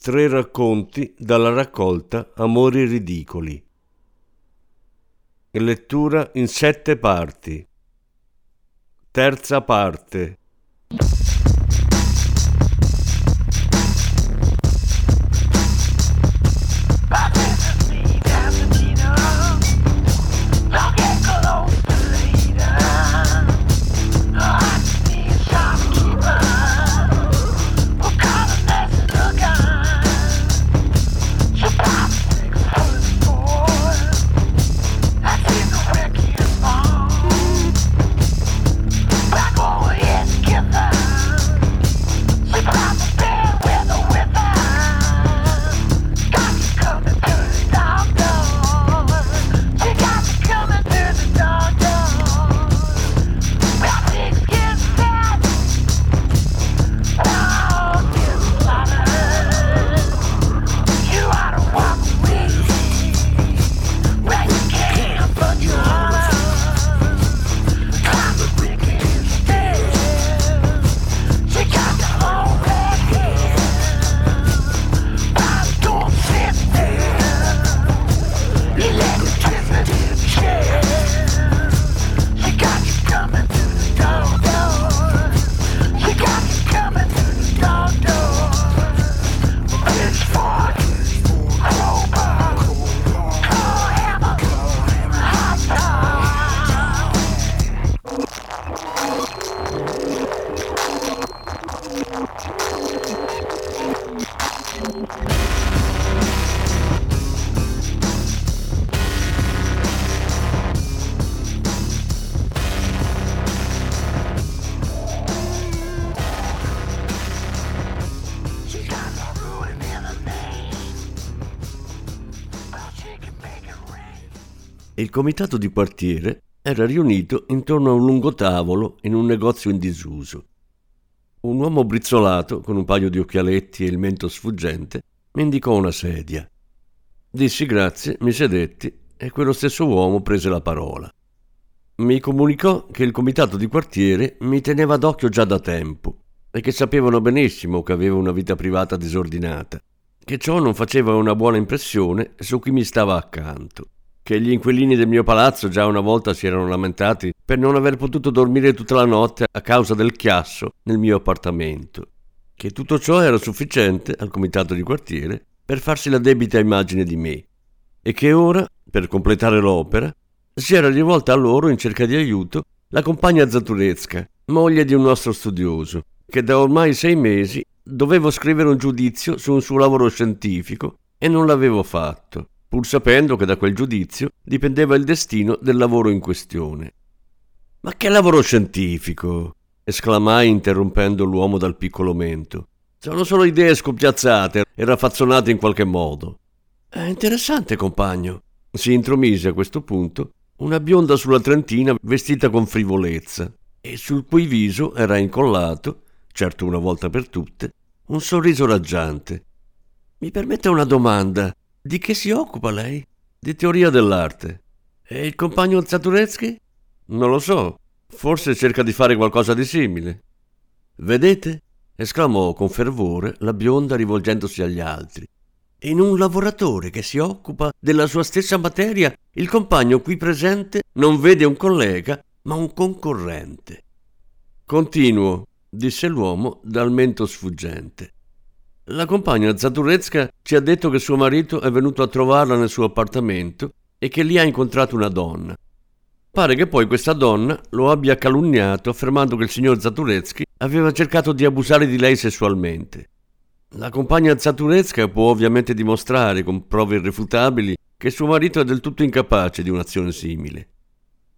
Tre racconti dalla raccolta Amori ridicoli. Lettura in sette parti. Terza parte. Comitato di quartiere era riunito intorno a un lungo tavolo in un negozio in disuso. Un uomo brizzolato, con un paio di occhialetti e il mento sfuggente, mi indicò una sedia. Dissi grazie, mi sedetti e quello stesso uomo prese la parola. Mi comunicò che il comitato di quartiere mi teneva d'occhio già da tempo e che sapevano benissimo che avevo una vita privata disordinata, che ciò non faceva una buona impressione su chi mi stava accanto che gli inquilini del mio palazzo già una volta si erano lamentati per non aver potuto dormire tutta la notte a causa del chiasso nel mio appartamento, che tutto ciò era sufficiente al comitato di quartiere per farsi la debita immagine di me, e che ora, per completare l'opera, si era rivolta a loro in cerca di aiuto la compagna Zaturesca, moglie di un nostro studioso, che da ormai sei mesi dovevo scrivere un giudizio su un suo lavoro scientifico e non l'avevo fatto pur sapendo che da quel giudizio dipendeva il destino del lavoro in questione. Ma che lavoro scientifico! esclamai interrompendo l'uomo dal piccolo mento. Sono solo idee scoppiazzate e raffazzonate in qualche modo. È interessante, compagno. Si intromise a questo punto una bionda sulla trentina vestita con frivolezza e sul cui viso era incollato, certo una volta per tutte, un sorriso raggiante. Mi permette una domanda, di che si occupa lei? Di teoria dell'arte. E il compagno Zaturecki? Non lo so. Forse cerca di fare qualcosa di simile. Vedete? esclamò con fervore la bionda rivolgendosi agli altri. In un lavoratore che si occupa della sua stessa materia, il compagno qui presente non vede un collega, ma un concorrente. Continuo, disse l'uomo dal mento sfuggente. La compagna Zaturezka ci ha detto che suo marito è venuto a trovarla nel suo appartamento e che lì ha incontrato una donna. Pare che poi questa donna lo abbia calunniato affermando che il signor Zaturezki aveva cercato di abusare di lei sessualmente. La compagna Zaturezka può ovviamente dimostrare con prove irrefutabili che suo marito è del tutto incapace di un'azione simile.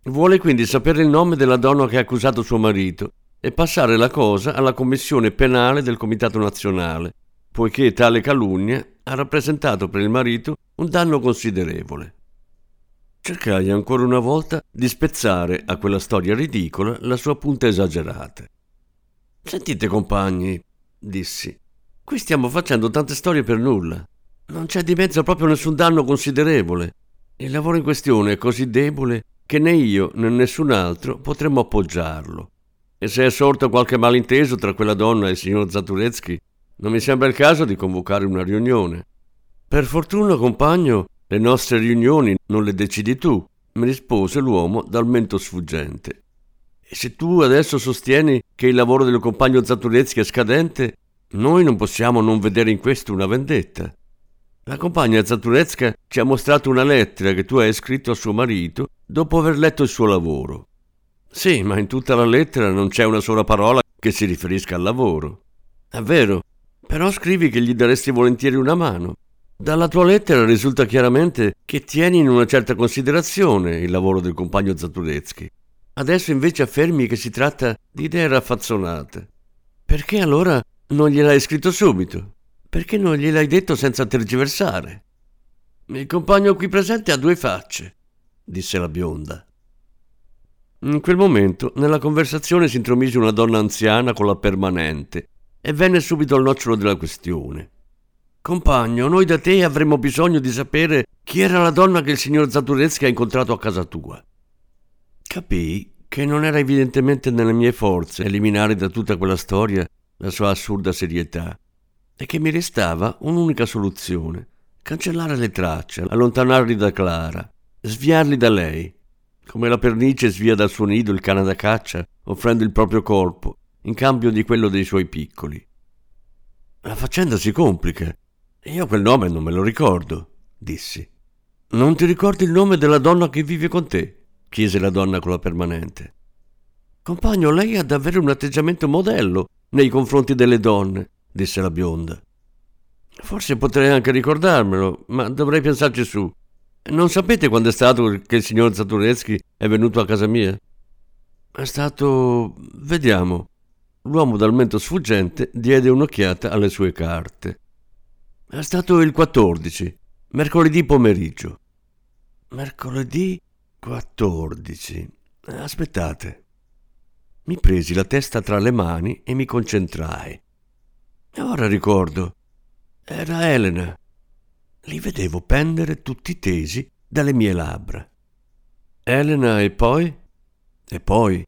Vuole quindi sapere il nome della donna che ha accusato suo marito e passare la cosa alla commissione penale del Comitato Nazionale poiché tale calunnia ha rappresentato per il marito un danno considerevole. Cercai ancora una volta di spezzare a quella storia ridicola la sua punta esagerata. Sentite, compagni, dissi, qui stiamo facendo tante storie per nulla. Non c'è di mezzo proprio nessun danno considerevole. Il lavoro in questione è così debole che né io né nessun altro potremmo appoggiarlo. E se è sorto qualche malinteso tra quella donna e il signor Zaturetsky, non mi sembra il caso di convocare una riunione. Per fortuna, compagno, le nostre riunioni non le decidi tu, mi rispose l'uomo dal mento sfuggente. E se tu adesso sostieni che il lavoro del compagno Zaturetsky è scadente, noi non possiamo non vedere in questo una vendetta. La compagna Zaturezka ci ha mostrato una lettera che tu hai scritto a suo marito dopo aver letto il suo lavoro. Sì, ma in tutta la lettera non c'è una sola parola che si riferisca al lavoro. È vero, però scrivi che gli daresti volentieri una mano. Dalla tua lettera risulta chiaramente che tieni in una certa considerazione il lavoro del compagno Zaturetsky. Adesso invece affermi che si tratta di idee raffazzonate. Perché allora non gliel'hai scritto subito? Perché non gliel'hai detto senza tergiversare? Il compagno qui presente ha due facce, disse la bionda. In quel momento nella conversazione si intromise una donna anziana con la permanente e venne subito al nocciolo della questione. Compagno, noi da te avremmo bisogno di sapere chi era la donna che il signor Zaturezzi ha incontrato a casa tua. Capii che non era evidentemente nelle mie forze eliminare da tutta quella storia la sua assurda serietà e che mi restava un'unica soluzione, cancellare le tracce, allontanarli da Clara, sviarli da lei come la pernice svia dal suo nido il cane da caccia, offrendo il proprio corpo in cambio di quello dei suoi piccoli. La faccenda si complica. Io quel nome non me lo ricordo, dissi. Non ti ricordi il nome della donna che vive con te? chiese la donna con la permanente. Compagno, lei ha davvero un atteggiamento modello nei confronti delle donne, disse la bionda. Forse potrei anche ricordarmelo, ma dovrei pensarci su. Non sapete quando è stato che il signor Zatureschi è venuto a casa mia? È stato... vediamo. L'uomo dal mento sfuggente diede un'occhiata alle sue carte. È stato il 14, mercoledì pomeriggio. Mercoledì 14. Aspettate. Mi presi la testa tra le mani e mi concentrai. Ora ricordo. Era Elena. Li vedevo pendere tutti tesi dalle mie labbra. Elena e poi? E poi?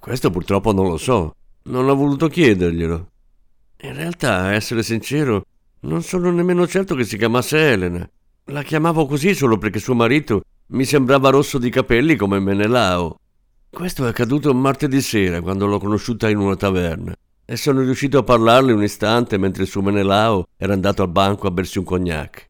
Questo purtroppo non lo so. Non ho voluto chiederglielo. In realtà, a essere sincero, non sono nemmeno certo che si chiamasse Elena. La chiamavo così solo perché suo marito mi sembrava rosso di capelli come Menelao. Questo è accaduto martedì sera, quando l'ho conosciuta in una taverna, e sono riuscito a parlarle un istante mentre suo Menelao era andato al banco a bersi un cognac.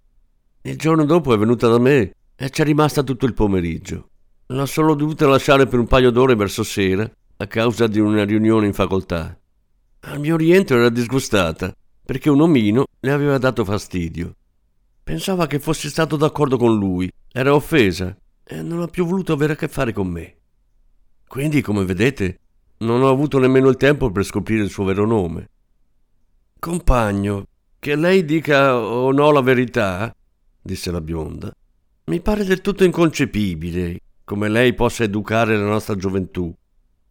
Il giorno dopo è venuta da me e c'è rimasta tutto il pomeriggio. L'ho solo dovuta lasciare per un paio d'ore verso sera a causa di una riunione in facoltà. Al mio rientro era disgustata perché un omino le aveva dato fastidio. Pensava che fossi stato d'accordo con lui, era offesa e non ha più voluto avere a che fare con me. Quindi, come vedete, non ho avuto nemmeno il tempo per scoprire il suo vero nome. Compagno, che lei dica o no la verità, disse la bionda, mi pare del tutto inconcepibile come lei possa educare la nostra gioventù.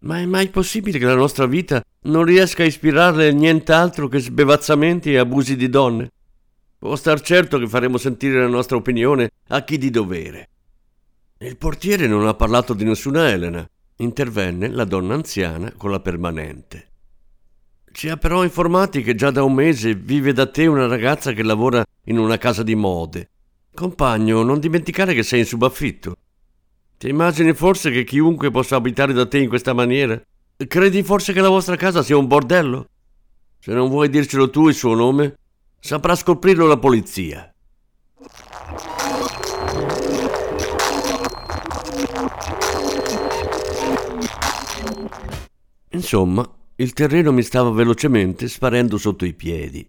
Ma è mai possibile che la nostra vita non riesca a ispirarle nient'altro che sbevazzamenti e abusi di donne? Può star certo che faremo sentire la nostra opinione a chi di dovere. Il portiere non ha parlato di nessuna Elena, intervenne la donna anziana con la permanente. Ci ha però informati che già da un mese vive da te una ragazza che lavora in una casa di mode Compagno, non dimenticare che sei in subaffitto. Ti immagini forse che chiunque possa abitare da te in questa maniera? Credi forse che la vostra casa sia un bordello? Se non vuoi dircelo tu il suo nome, saprà scoprirlo la polizia. Insomma, il terreno mi stava velocemente sparendo sotto i piedi.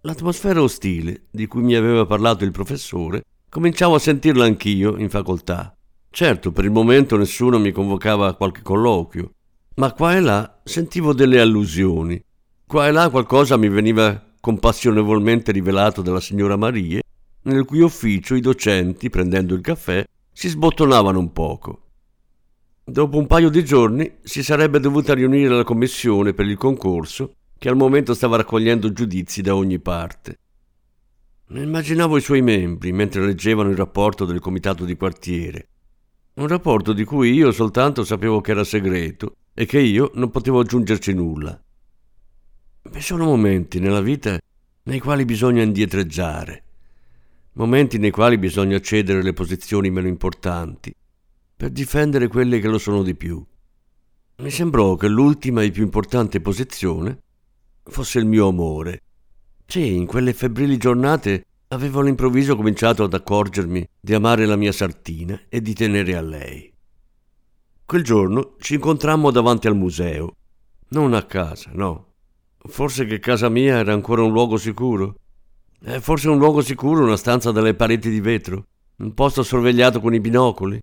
L'atmosfera ostile, di cui mi aveva parlato il professore, cominciavo a sentirla anch'io in facoltà. Certo, per il momento nessuno mi convocava a qualche colloquio, ma qua e là sentivo delle allusioni. Qua e là qualcosa mi veniva compassionevolmente rivelato dalla signora Marie, nel cui ufficio i docenti, prendendo il caffè, si sbottonavano un poco. Dopo un paio di giorni si sarebbe dovuta riunire la commissione per il concorso che al momento stava raccogliendo giudizi da ogni parte. Immaginavo i suoi membri mentre leggevano il rapporto del comitato di quartiere, un rapporto di cui io soltanto sapevo che era segreto e che io non potevo aggiungerci nulla. Vi sono momenti nella vita nei quali bisogna indietreggiare, momenti nei quali bisogna cedere le posizioni meno importanti per difendere quelle che lo sono di più. Mi sembrò che l'ultima e più importante posizione fosse il mio amore. Sì, in quelle febbrili giornate avevo all'improvviso cominciato ad accorgermi di amare la mia sartina e di tenere a lei. Quel giorno ci incontrammo davanti al museo. Non a casa, no. Forse che casa mia era ancora un luogo sicuro. È forse un luogo sicuro una stanza dalle pareti di vetro, un posto sorvegliato con i binocoli,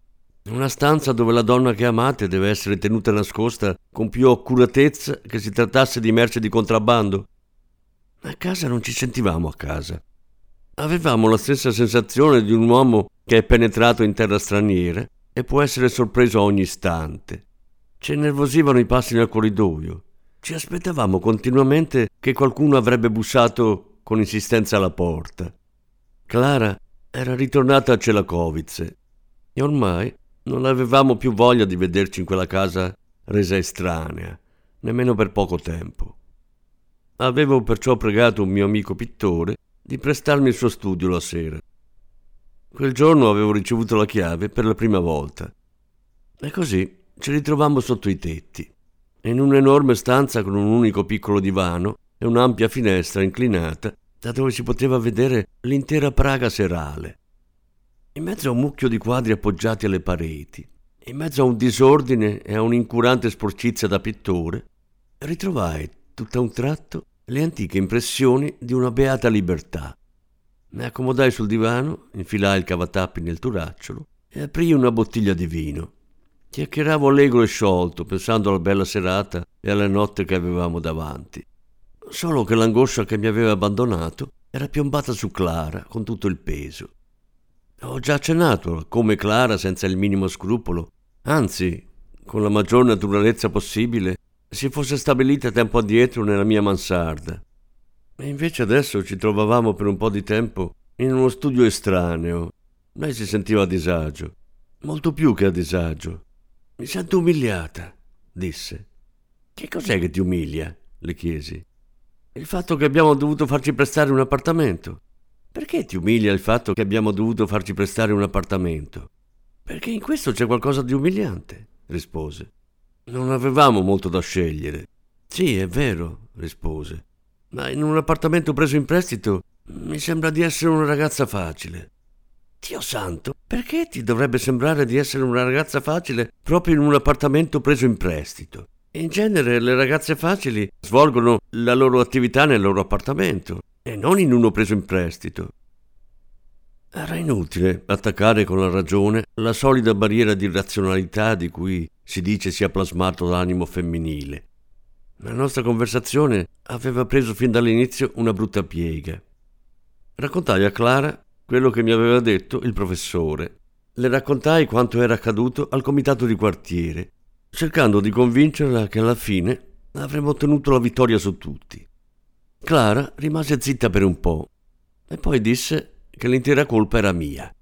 una stanza dove la donna che amate deve essere tenuta nascosta con più accuratezza che si trattasse di merce di contrabbando. A casa non ci sentivamo a casa. Avevamo la stessa sensazione di un uomo che è penetrato in terra straniera e può essere sorpreso a ogni istante. Ci innervosivano i passi nel corridoio. Ci aspettavamo continuamente che qualcuno avrebbe bussato con insistenza alla porta. Clara era ritornata a Celacovice e ormai non avevamo più voglia di vederci in quella casa resa estranea, nemmeno per poco tempo. Avevo perciò pregato un mio amico pittore di prestarmi il suo studio la sera. Quel giorno avevo ricevuto la chiave per la prima volta. E così ci ritrovammo sotto i tetti, in un'enorme stanza con un unico piccolo divano e un'ampia finestra inclinata da dove si poteva vedere l'intera Praga serale. In mezzo a un mucchio di quadri appoggiati alle pareti, in mezzo a un disordine e a un'incurante sporcizia da pittore, ritrovai tutto a un tratto le antiche impressioni di una beata libertà. Mi accomodai sul divano, infilai il cavatappi nel turacciolo e aprii una bottiglia di vino. Chiacchieravo allegro e sciolto, pensando alla bella serata e alla notte che avevamo davanti. Solo che l'angoscia che mi aveva abbandonato era piombata su Clara con tutto il peso. Ho già accennato come Clara, senza il minimo scrupolo, anzi, con la maggior naturalezza possibile, si fosse stabilita tempo addietro nella mia mansarda. E invece adesso ci trovavamo per un po' di tempo in uno studio estraneo. Lei si sentiva a disagio, molto più che a disagio. Mi sento umiliata, disse. Che cos'è che ti umilia? le chiesi. Il fatto che abbiamo dovuto farci prestare un appartamento. Perché ti umilia il fatto che abbiamo dovuto farci prestare un appartamento? Perché in questo c'è qualcosa di umiliante, rispose. Non avevamo molto da scegliere. Sì, è vero, rispose. Ma in un appartamento preso in prestito mi sembra di essere una ragazza facile. Dio santo, perché ti dovrebbe sembrare di essere una ragazza facile proprio in un appartamento preso in prestito? In genere le ragazze facili svolgono la loro attività nel loro appartamento e non in uno preso in prestito. Era inutile attaccare con la ragione la solida barriera di razionalità di cui si dice sia plasmato l'animo femminile. La nostra conversazione aveva preso fin dall'inizio una brutta piega. Raccontai a Clara quello che mi aveva detto il professore. Le raccontai quanto era accaduto al comitato di quartiere, cercando di convincerla che alla fine avremmo ottenuto la vittoria su tutti. Clara rimase zitta per un po' e poi disse che l'intera colpa era mia.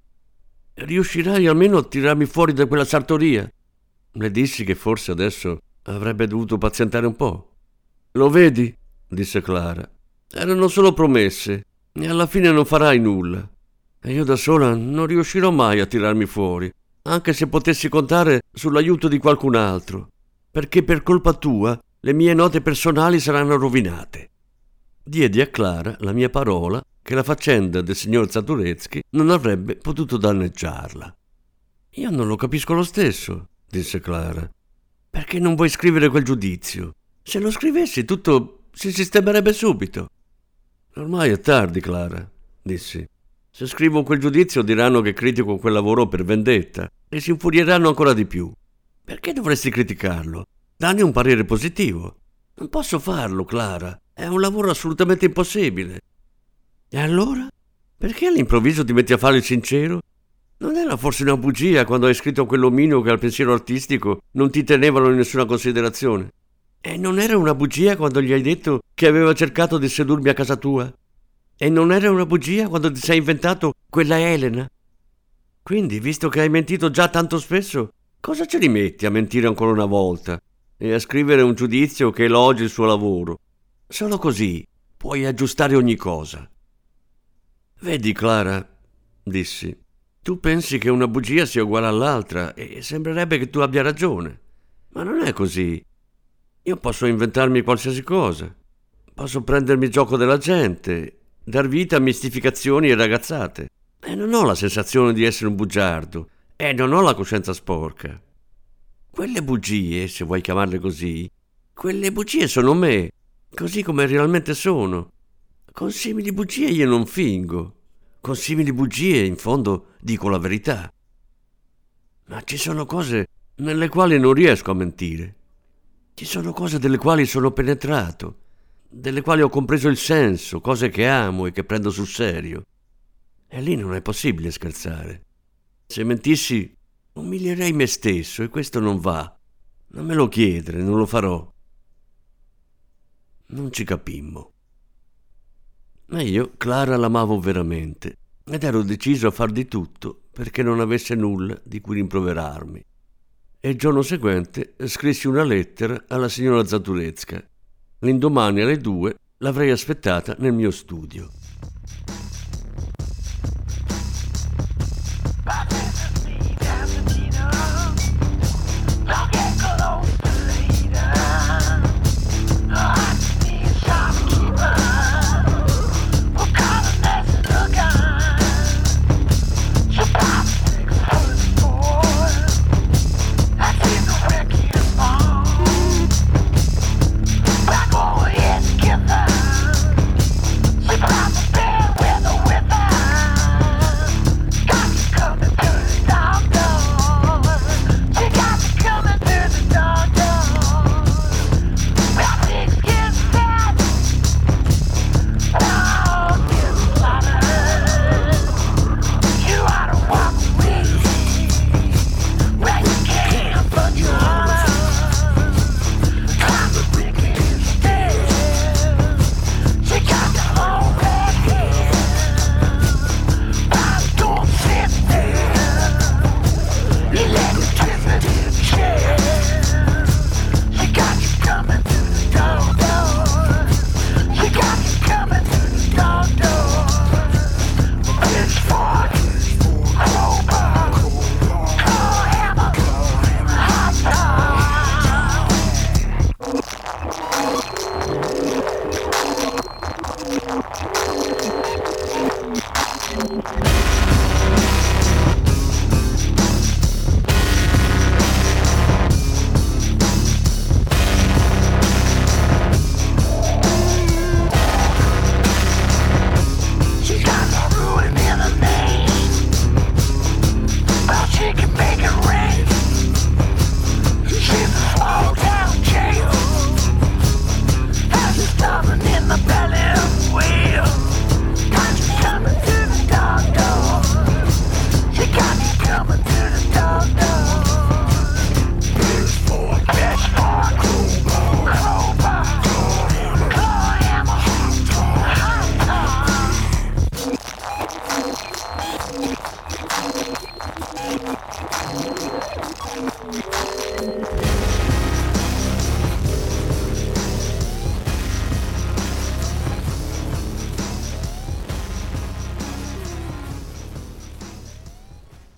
Riuscirai almeno a tirarmi fuori da quella sartoria? Le dissi che forse adesso avrebbe dovuto pazientare un po'. Lo vedi? disse Clara. Erano solo promesse e alla fine non farai nulla. E io da sola non riuscirò mai a tirarmi fuori, anche se potessi contare sull'aiuto di qualcun altro, perché per colpa tua le mie note personali saranno rovinate. Diedi a Clara la mia parola che la faccenda del signor Zaturezzi non avrebbe potuto danneggiarla. Io non lo capisco lo stesso, disse Clara. Perché non vuoi scrivere quel giudizio? Se lo scrivessi tutto si sistemerebbe subito. Ormai è tardi, Clara, dissi. Se scrivo quel giudizio diranno che critico quel lavoro per vendetta e si infurieranno ancora di più. Perché dovresti criticarlo? Danni un parere positivo. Non posso farlo, Clara. È un lavoro assolutamente impossibile. E allora? Perché all'improvviso ti metti a fare il sincero? Non era forse una bugia quando hai scritto a quell'ominio che al pensiero artistico non ti tenevano in nessuna considerazione? E non era una bugia quando gli hai detto che aveva cercato di sedurmi a casa tua? E non era una bugia quando ti sei inventato quella Elena? Quindi, visto che hai mentito già tanto spesso, cosa ci rimetti a mentire ancora una volta e a scrivere un giudizio che elogi il suo lavoro? Solo così puoi aggiustare ogni cosa. Vedi, Clara, dissi, tu pensi che una bugia sia uguale all'altra e sembrerebbe che tu abbia ragione. Ma non è così. Io posso inventarmi qualsiasi cosa. Posso prendermi gioco della gente, dar vita a mistificazioni e ragazzate. E non ho la sensazione di essere un bugiardo e non ho la coscienza sporca. Quelle bugie, se vuoi chiamarle così, quelle bugie sono me, così come realmente sono. Con simili bugie io non fingo. Con simili bugie, in fondo, dico la verità. Ma ci sono cose nelle quali non riesco a mentire. Ci sono cose delle quali sono penetrato, delle quali ho compreso il senso, cose che amo e che prendo sul serio. E lì non è possibile scherzare. Se mentissi, umilierei me stesso e questo non va. Non me lo chiedere, non lo farò. Non ci capimmo. Ma io Clara l'amavo veramente ed ero deciso a far di tutto perché non avesse nulla di cui rimproverarmi. E il giorno seguente scrissi una lettera alla signora Zaturezca. L'indomani alle due l'avrei aspettata nel mio studio.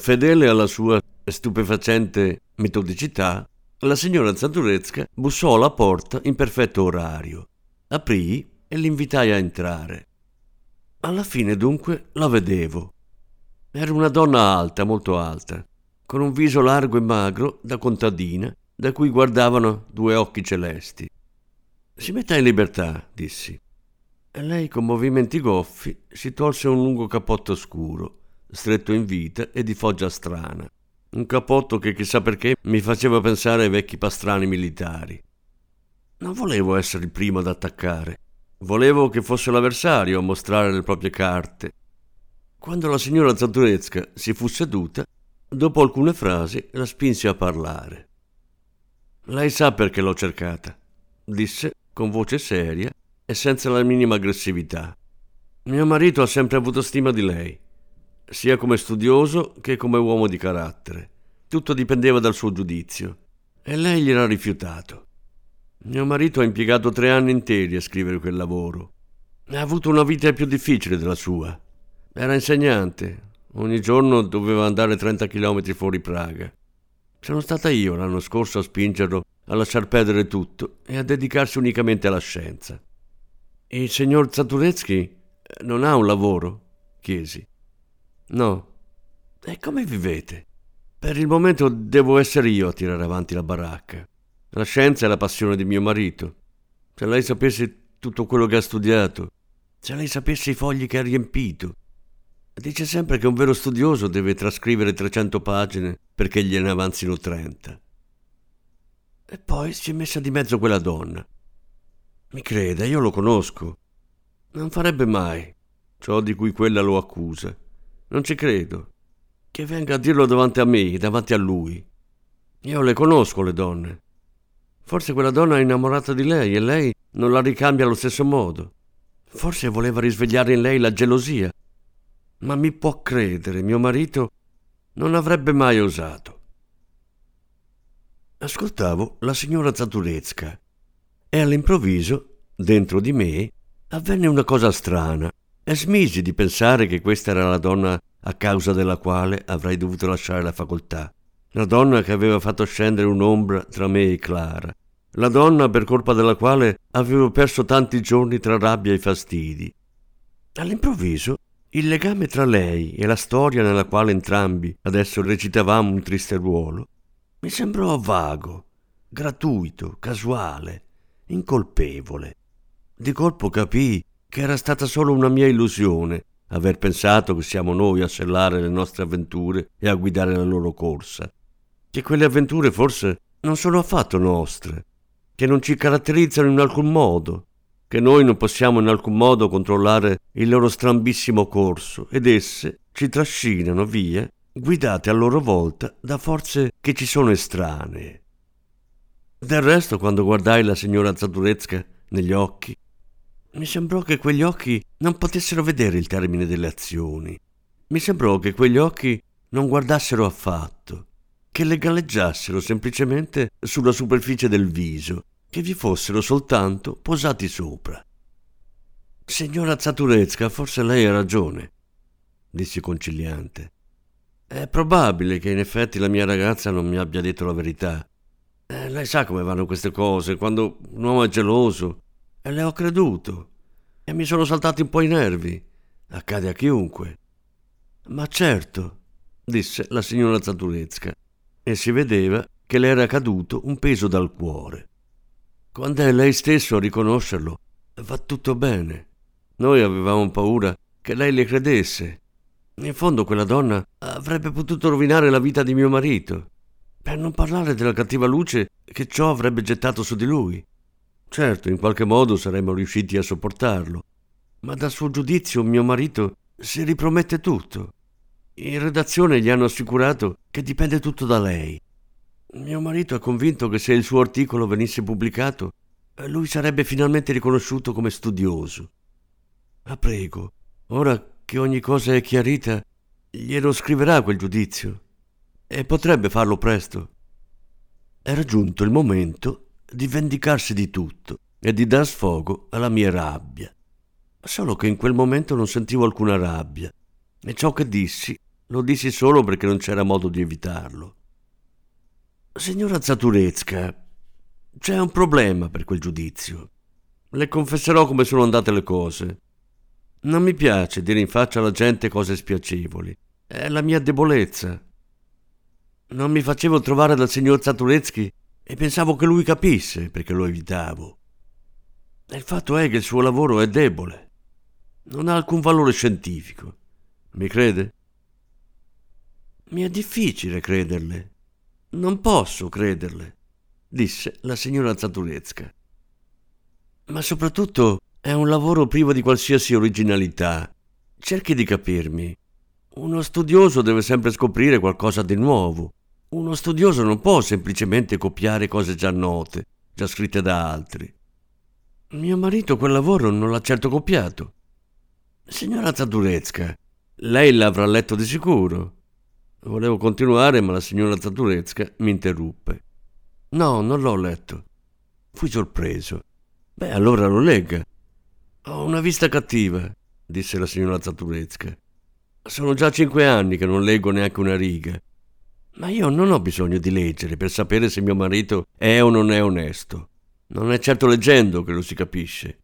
Fedele alla sua stupefacente metodicità, la signora Zadurezka bussò alla porta in perfetto orario. Aprì e l'invitai a entrare. Alla fine dunque la vedevo. Era una donna alta, molto alta, con un viso largo e magro da contadina, da cui guardavano due occhi celesti. Si metta in libertà, dissi. E lei, con movimenti goffi, si tolse un lungo cappotto scuro stretto in vita e di foggia strana. Un cappotto che chissà perché mi faceva pensare ai vecchi pastrani militari. Non volevo essere il primo ad attaccare. Volevo che fosse l'avversario a mostrare le proprie carte. Quando la signora Zaturesca si fu seduta, dopo alcune frasi la spinse a parlare. Lei sa perché l'ho cercata, disse con voce seria e senza la minima aggressività. Mio marito ha sempre avuto stima di lei, sia come studioso che come uomo di carattere. Tutto dipendeva dal suo giudizio e lei gliel'ha rifiutato. Mio marito ha impiegato tre anni interi a scrivere quel lavoro. Ha avuto una vita più difficile della sua. Era insegnante. Ogni giorno doveva andare 30 km fuori Praga. Sono stata io l'anno scorso a spingerlo a lasciar perdere tutto e a dedicarsi unicamente alla scienza. Il signor Zaturetsky non ha un lavoro? chiesi. No. E come vivete? Per il momento devo essere io a tirare avanti la baracca. La scienza è la passione di mio marito. Se lei sapesse tutto quello che ha studiato, se lei sapesse i fogli che ha riempito. Dice sempre che un vero studioso deve trascrivere 300 pagine perché gliene avanzino 30. E poi si è messa di mezzo quella donna. Mi creda, io lo conosco. Non farebbe mai ciò di cui quella lo accusa. Non ci credo. Che venga a dirlo davanti a me, davanti a lui. Io le conosco le donne. Forse quella donna è innamorata di lei e lei non la ricambia allo stesso modo. Forse voleva risvegliare in lei la gelosia. Ma mi può credere, mio marito non avrebbe mai osato. Ascoltavo la signora Zaturezka e all'improvviso, dentro di me, avvenne una cosa strana e smisi di pensare che questa era la donna a causa della quale avrei dovuto lasciare la facoltà la donna che aveva fatto scendere un'ombra tra me e Clara, la donna per colpa della quale avevo perso tanti giorni tra rabbia e fastidi. All'improvviso il legame tra lei e la storia nella quale entrambi adesso recitavamo un triste ruolo mi sembrò vago, gratuito, casuale, incolpevole. Di colpo capii che era stata solo una mia illusione aver pensato che siamo noi a sellare le nostre avventure e a guidare la loro corsa che quelle avventure forse non sono affatto nostre, che non ci caratterizzano in alcun modo, che noi non possiamo in alcun modo controllare il loro strambissimo corso ed esse ci trascinano via, guidate a loro volta da forze che ci sono estranee. Del resto, quando guardai la signora Zadurezka negli occhi, mi sembrò che quegli occhi non potessero vedere il termine delle azioni. Mi sembrò che quegli occhi non guardassero affatto, che le galleggiassero semplicemente sulla superficie del viso, che vi fossero soltanto posati sopra. Signora Zaturezka, forse lei ha ragione, dissi conciliante. È probabile che in effetti la mia ragazza non mi abbia detto la verità. Eh, lei sa come vanno queste cose, quando un uomo è geloso. E le ho creduto. E mi sono saltati un po' i nervi. Accade a chiunque. Ma certo, disse la signora Zaturezka e si vedeva che le era caduto un peso dal cuore. Quando è lei stesso a riconoscerlo, va tutto bene. Noi avevamo paura che lei le credesse. In fondo quella donna avrebbe potuto rovinare la vita di mio marito, per non parlare della cattiva luce che ciò avrebbe gettato su di lui. Certo, in qualche modo saremmo riusciti a sopportarlo, ma dal suo giudizio mio marito si ripromette tutto. In redazione gli hanno assicurato che dipende tutto da lei. Mio marito è convinto che se il suo articolo venisse pubblicato, lui sarebbe finalmente riconosciuto come studioso. La prego, ora che ogni cosa è chiarita, glielo scriverà quel giudizio. E potrebbe farlo presto. Era giunto il momento di vendicarsi di tutto e di dar sfogo alla mia rabbia. Solo che in quel momento non sentivo alcuna rabbia e ciò che dissi lo dissi solo perché non c'era modo di evitarlo. Signora Zaturezka, c'è un problema per quel giudizio. Le confesserò come sono andate le cose. Non mi piace dire in faccia alla gente cose spiacevoli. È la mia debolezza. Non mi facevo trovare dal signor Zaturezki e pensavo che lui capisse perché lo evitavo. il fatto è che il suo lavoro è debole. Non ha alcun valore scientifico. Mi crede? Mi è difficile crederle. Non posso crederle, disse la signora Zaturezka. Ma soprattutto È un lavoro privo di qualsiasi originalità. Cerchi di capirmi. Uno studioso deve sempre scoprire qualcosa di nuovo. Uno studioso non può semplicemente copiare cose già note, già scritte da altri. Mio marito quel lavoro non l'ha certo copiato. Signora Zadurezka, lei l'avrà letto di sicuro. Volevo continuare, ma la signora Zadurezka mi interruppe. No, non l'ho letto. Fui sorpreso. Beh, allora lo legga. Ho una vista cattiva, disse la signora Zaturezka. Sono già cinque anni che non leggo neanche una riga. Ma io non ho bisogno di leggere per sapere se mio marito è o non è onesto. Non è certo leggendo che lo si capisce.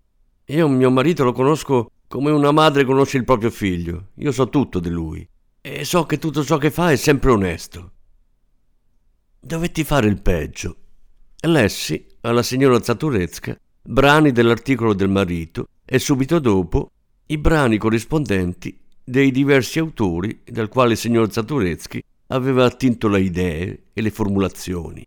Io mio marito lo conosco come una madre conosce il proprio figlio. Io so tutto di lui. E so che tutto ciò che fa è sempre onesto. Dovetti fare il peggio. Lessi alla signora Zaturezka brani dell'articolo del marito e subito dopo i brani corrispondenti dei diversi autori dal quale il signor Zaturezki aveva attinto le idee e le formulazioni.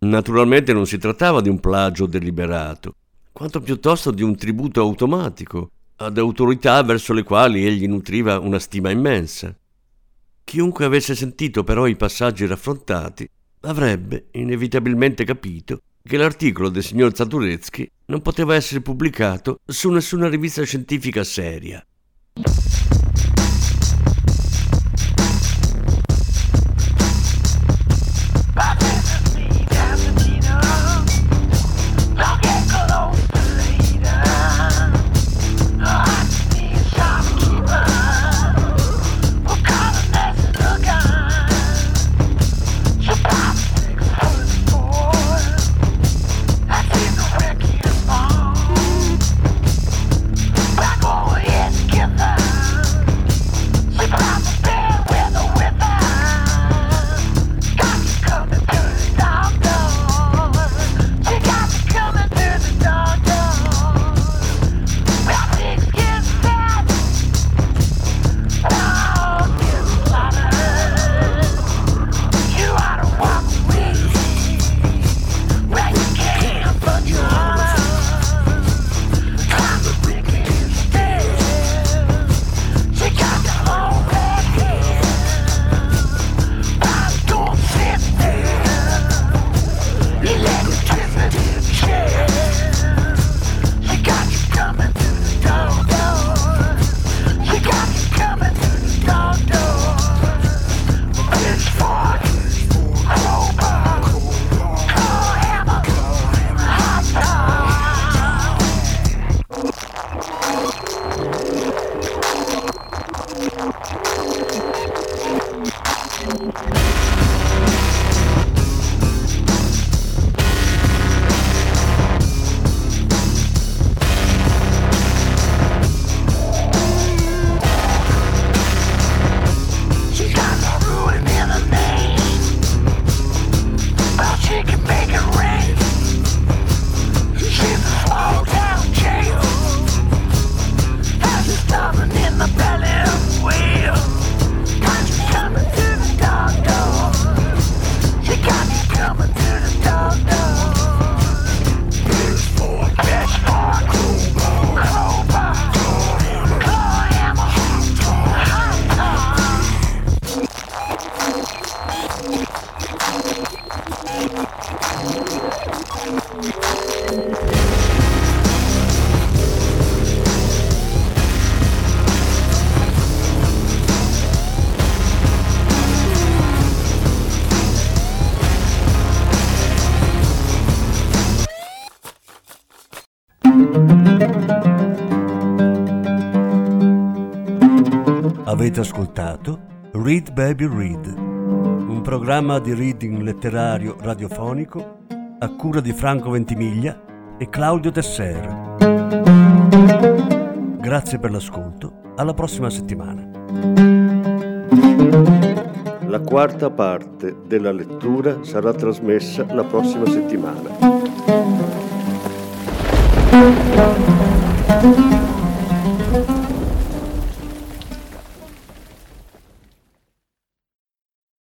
Naturalmente non si trattava di un plagio deliberato, quanto piuttosto di un tributo automatico ad autorità verso le quali egli nutriva una stima immensa. Chiunque avesse sentito però i passaggi raffrontati avrebbe inevitabilmente capito che l'articolo del signor Zaduretsky non poteva essere pubblicato su nessuna rivista scientifica seria. Avete ascoltato Read Baby Read, un programma di reading letterario radiofonico a cura di Franco Ventimiglia e Claudio Tesser. Grazie per l'ascolto, alla prossima settimana. La quarta parte della lettura sarà trasmessa la prossima settimana.